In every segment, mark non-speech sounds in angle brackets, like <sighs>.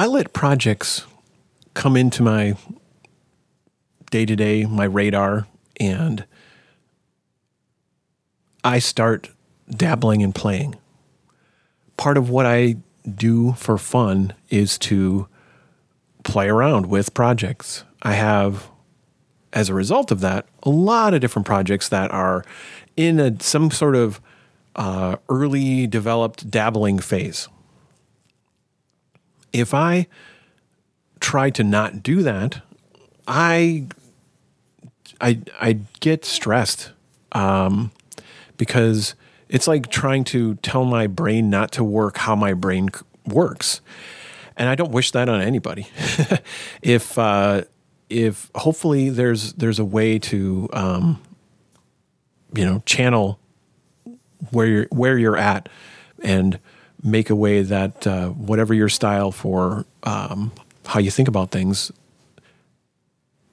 I let projects come into my day to day, my radar, and I start dabbling and playing. Part of what I do for fun is to play around with projects. I have, as a result of that, a lot of different projects that are in a, some sort of uh, early developed dabbling phase. If I try to not do that, I I I get stressed um, because it's like trying to tell my brain not to work how my brain works, and I don't wish that on anybody. <laughs> if uh, if hopefully there's there's a way to um, you know channel where you're where you're at and make a way that uh, whatever your style for um, how you think about things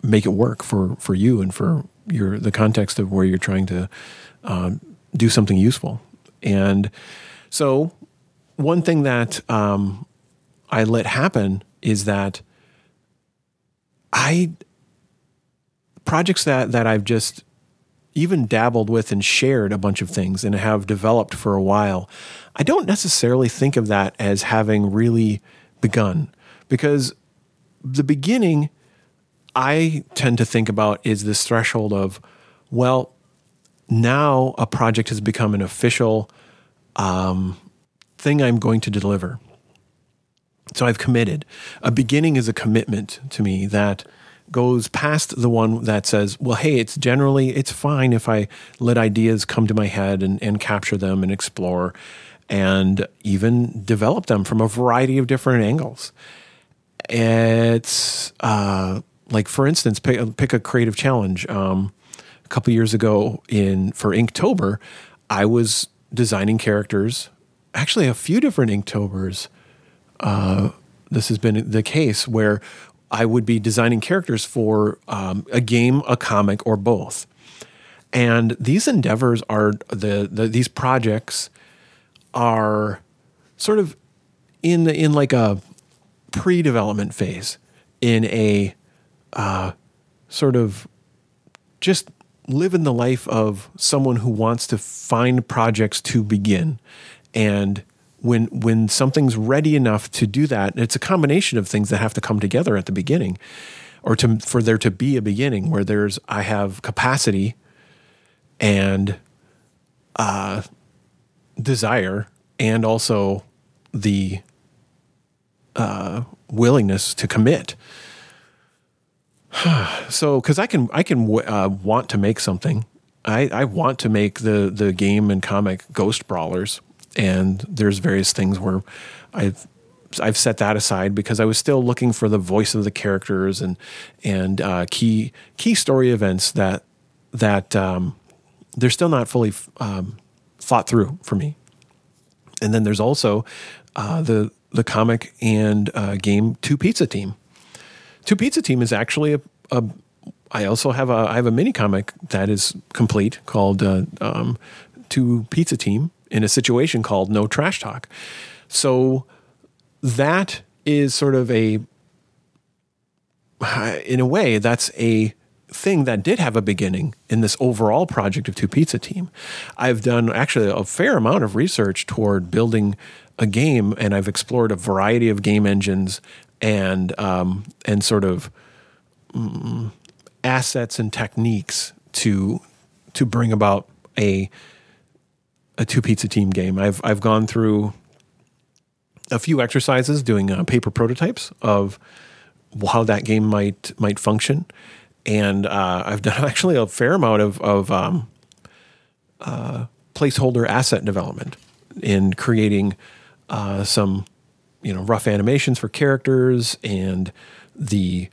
make it work for for you and for your the context of where you're trying to um, do something useful. And so one thing that um, I let happen is that I projects that that I've just even dabbled with and shared a bunch of things and have developed for a while. I don't necessarily think of that as having really begun because the beginning I tend to think about is this threshold of, well, now a project has become an official um, thing I'm going to deliver. So I've committed. A beginning is a commitment to me that goes past the one that says, well, hey, it's generally, it's fine if I let ideas come to my head and, and capture them and explore and even develop them from a variety of different angles. It's uh, like, for instance, pick, pick a creative challenge. Um, a couple years ago in for Inktober, I was designing characters, actually a few different Inktobers. Uh, this has been the case where I would be designing characters for um, a game, a comic, or both. And these endeavors are the, the these projects are sort of in in like a pre-development phase, in a uh, sort of just living the life of someone who wants to find projects to begin and when when something's ready enough to do that, it's a combination of things that have to come together at the beginning, or to for there to be a beginning where there's I have capacity and uh, desire, and also the uh, willingness to commit. <sighs> so, because I can I can uh, want to make something. I, I want to make the the game and comic Ghost Brawlers and there's various things where I've I've set that aside because I was still looking for the voice of the characters and and uh, key key story events that that um, they're still not fully um, thought through for me. And then there's also uh, the the comic and uh, game Two Pizza Team. Two Pizza Team is actually a, a I also have a I have a mini comic that is complete called uh, um, Two Pizza Team, in a situation called no trash talk. So that is sort of a, <sighs> in a way, that's a thing that did have a beginning in this overall project of Two Pizza Team. I've done actually a fair amount of research toward building a game, and I've explored a variety of game engines and um, and sort of mm, assets and techniques to to bring about a a two pizza team game. I've I've gone through a few exercises doing uh, paper prototypes of how that game might might function, and uh, I've <laughs> done actually a fair amount of of um, uh, placeholder asset development in creating uh, some you know rough animations for characters and the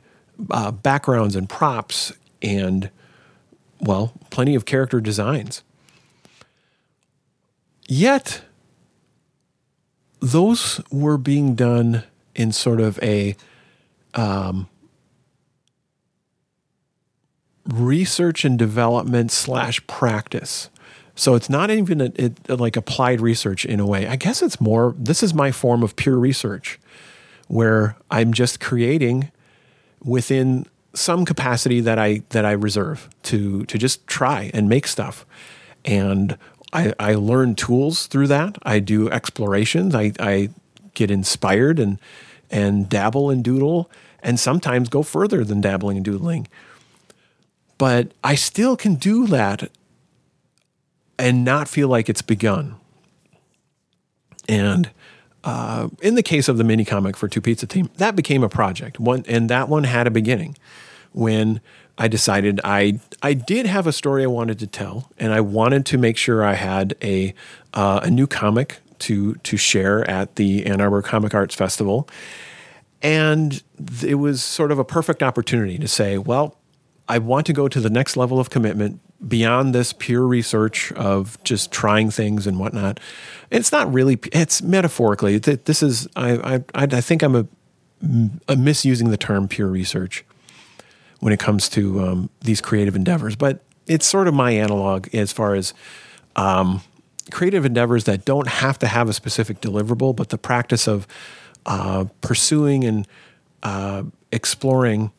uh, backgrounds and props and well plenty of character designs Yet, those were being done in sort of a um, research and development slash practice. So it's not even a, it, like applied research in a way. I guess it's more, this is my form of pure research where I'm just creating within some capacity that I that I reserve to to just try and make stuff. And I, I learn tools through that. I do explorations. I, I get inspired and and dabble and doodle and sometimes go further than dabbling and doodling. But I still can do that and not feel like it's begun. And uh, in the case of the mini comic for Two Pizza Team, that became a project. One, and that one had a beginning when I decided I I did have a story I wanted to tell, and I wanted to make sure I had a uh, a new comic to to share at the Ann Arbor Comic Arts Festival, and it was sort of a perfect opportunity to say, well, I want to go to the next level of commitment beyond this pure research of just trying things and whatnot. It's not really. It's metaphorically. This is. I. I. I think I'm a, a misusing the term pure research when it comes to um, these creative endeavors, but it's sort of my analog as far as um, creative endeavors that don't have to have a specific deliverable, but the practice of uh, pursuing and uh, exploring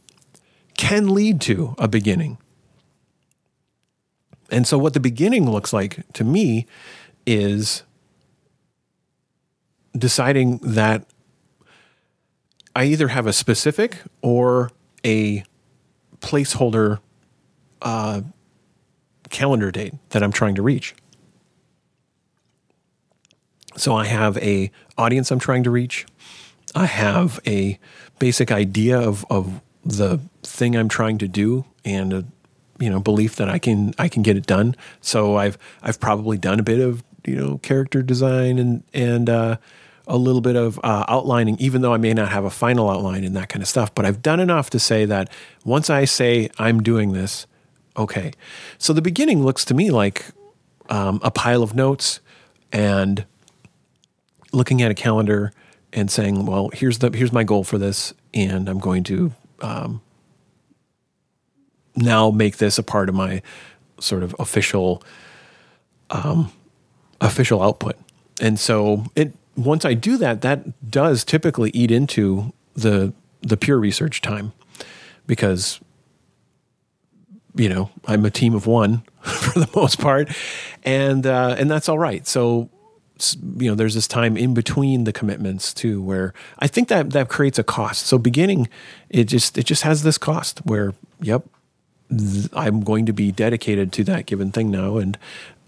can lead to a beginning. And so, what the beginning looks like to me is deciding that I either have a specific or a placeholder uh, calendar date that I'm trying to reach. So I have a audience I'm trying to reach. I have a basic idea of, of the thing I'm trying to do and a you know belief that I can I can get it done. So I've I've probably done a bit of you know character design and and uh, a little bit of uh, outlining, even though I may not have a final outline and that kind of stuff. But I've done enough to say that once I say I'm doing this, okay. So the beginning looks to me like um, a pile of notes and looking at a calendar and saying, well, here's the here's my goal for this, and I'm going to um, now make this a part of my sort of official um, official output. And so it once I do that, that does typically eat into the the pure research time because you know I'm a team of one <laughs> for the most part, and uh, and that's all right. So you know there's this time in between the commitments too where i think that that creates a cost. So beginning it just it just has this cost where yep i'm going to be dedicated to that given thing now. And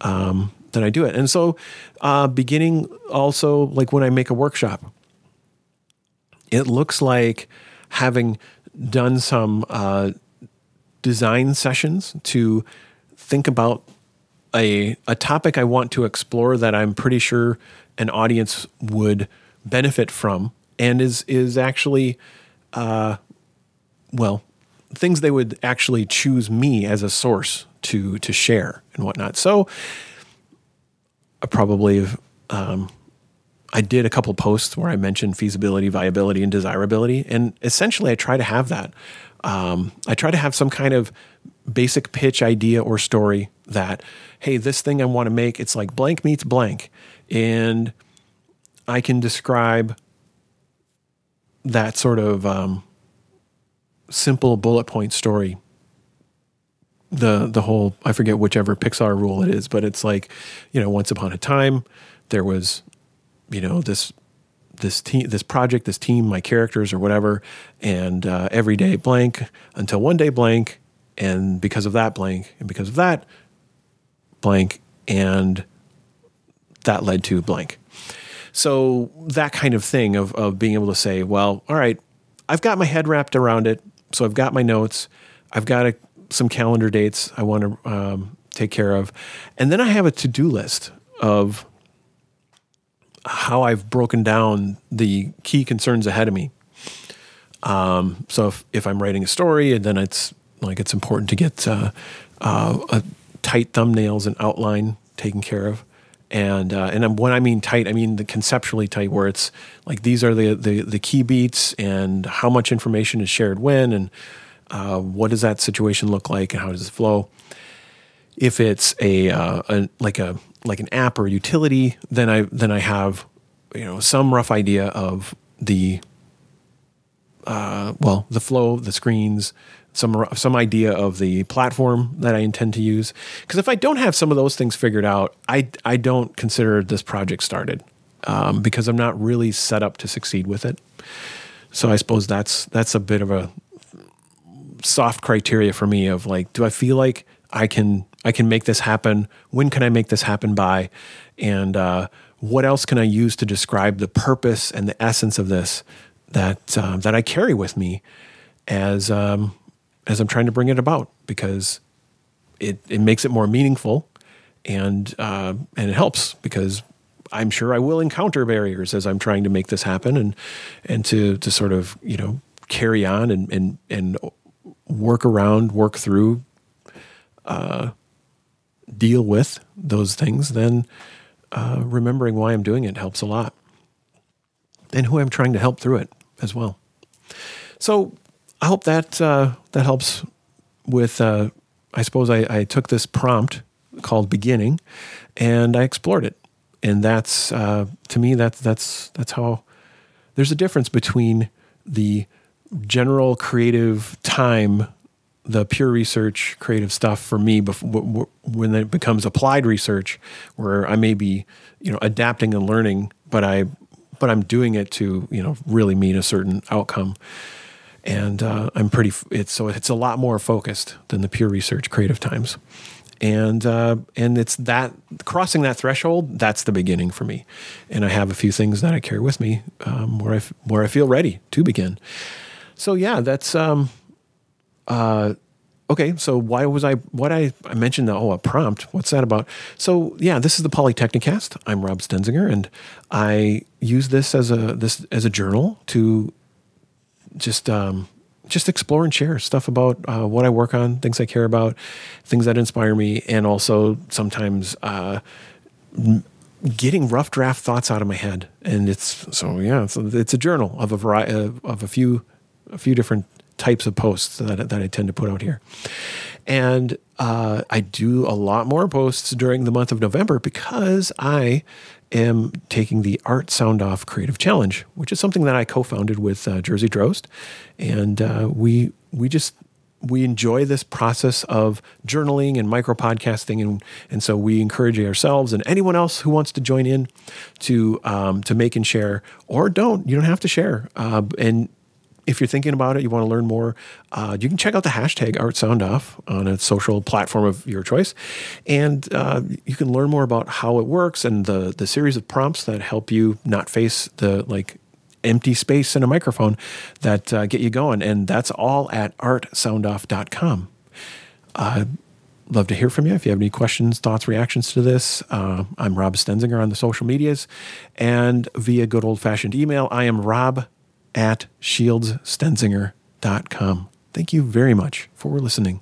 um, I do it. And so, uh, beginning also like when I make a workshop, it looks like having done some uh, design sessions to think about a a topic I want to explore that I'm pretty sure an audience would benefit from, and is is actually, uh, well, things they would actually choose me as a source to to share and whatnot. So Probably um, I did a couple posts where I mentioned feasibility, viability, and desirability, and essentially I try to have that. Um, I try to have some kind of basic pitch idea or story that, hey, this thing I want to make, it's like blank meets blank, and I can describe that sort of um, simple bullet point story the the whole I forget whichever Pixar rule it is, but it's like, you know, once upon a time there was, you know, this this team, this project, this team, my characters or whatever, and uh, every day blank until one day blank, and because of that blank, and because of that blank, and that led to blank. So that kind of thing of of being able to say, well, all right, I've got my head wrapped around it, so I've got my notes, I've got a some calendar dates I want to um, take care of. And then I have a to do list of how I've broken down the key concerns ahead of me. Um, so if, if I'm writing a story and then it's like it's important to get uh, uh, a tight thumbnails and outline taken care of. And uh, and when I mean tight, I mean the conceptually tight, where it's like these are the, the the key beats and how much information is shared when, and uh, what does that situation look like and how does it flow? If it's a, uh, a like a like an app or a utility, then I then I have you know some rough idea of the uh, well, the flow, the screens, some some idea of the platform that I intend to use. Because if I don't have some of those things figured out, I I don't consider this project started um, because I'm not really set up to succeed with it. So I suppose that's that's a bit of a soft criteria for me of like, do I feel like I can I can make this happen? When can I make this happen by? And uh, what else can I use to describe the purpose and the essence of this that uh, that I carry with me as um, as I'm trying to bring it about because it it makes it more meaningful and uh, and it helps because I'm sure I will encounter barriers as I'm trying to make this happen and and to to sort of you know carry on and and and work around, work through, uh, deal with those things. Then uh, remembering why I'm doing it helps a lot, and who I'm trying to help through it as well. So I hope that uh, that helps with. Uh, I suppose I, I took this prompt called beginning, and I explored it and that's uh, to me that's that's that's how there's a difference between the general creative time the pure research creative stuff for me before, when it becomes applied research where i may be you know adapting and learning but i but i'm doing it to you know really meet a certain outcome. And uh, i'm pretty it's so it's a lot more focused than the pure research creative times. And uh, and it's that crossing that threshold that's the beginning for me. And i have a few things that i carry with me um, where i where i feel ready to begin so yeah that's um uh okay so why was i what i i mentioned oh a prompt what's that about so yeah this is the polytechnicast i'm rob stenzinger and i use this as a this as a journal to just um just explore and share stuff about uh, what I work on, things I care about, things that inspire me, and also sometimes uh, getting rough draft thoughts out of my head. And it's so yeah, it's, it's a journal of a variety of, of a few a few different types of posts that that I tend to put out here. And uh, I do a lot more posts during the month of November because I am taking the Art Sound Off Creative Challenge, which is something that I co-founded with uh, Jersey Drost, and uh, we we just we enjoy this process of journaling and micro podcasting, and and so we encourage ourselves and anyone else who wants to join in to um, to make and share, or don't. You don't have to share, uh, and if you're thinking about it, you want to learn more, uh, you can check out the hashtag Art Sound Off on a social platform of your choice, and uh, you can learn more about how it works and the the series of prompts that help you not face the like empty space in a microphone that uh, get you going. And that's all at artsoundoff.com. Uh, love to hear from you. If you have any questions, thoughts, reactions to this, uh, I'm Rob Stenzinger on the social medias and via good old fashioned email. I am Rob at shieldsstenzinger.com. Thank you very much for listening.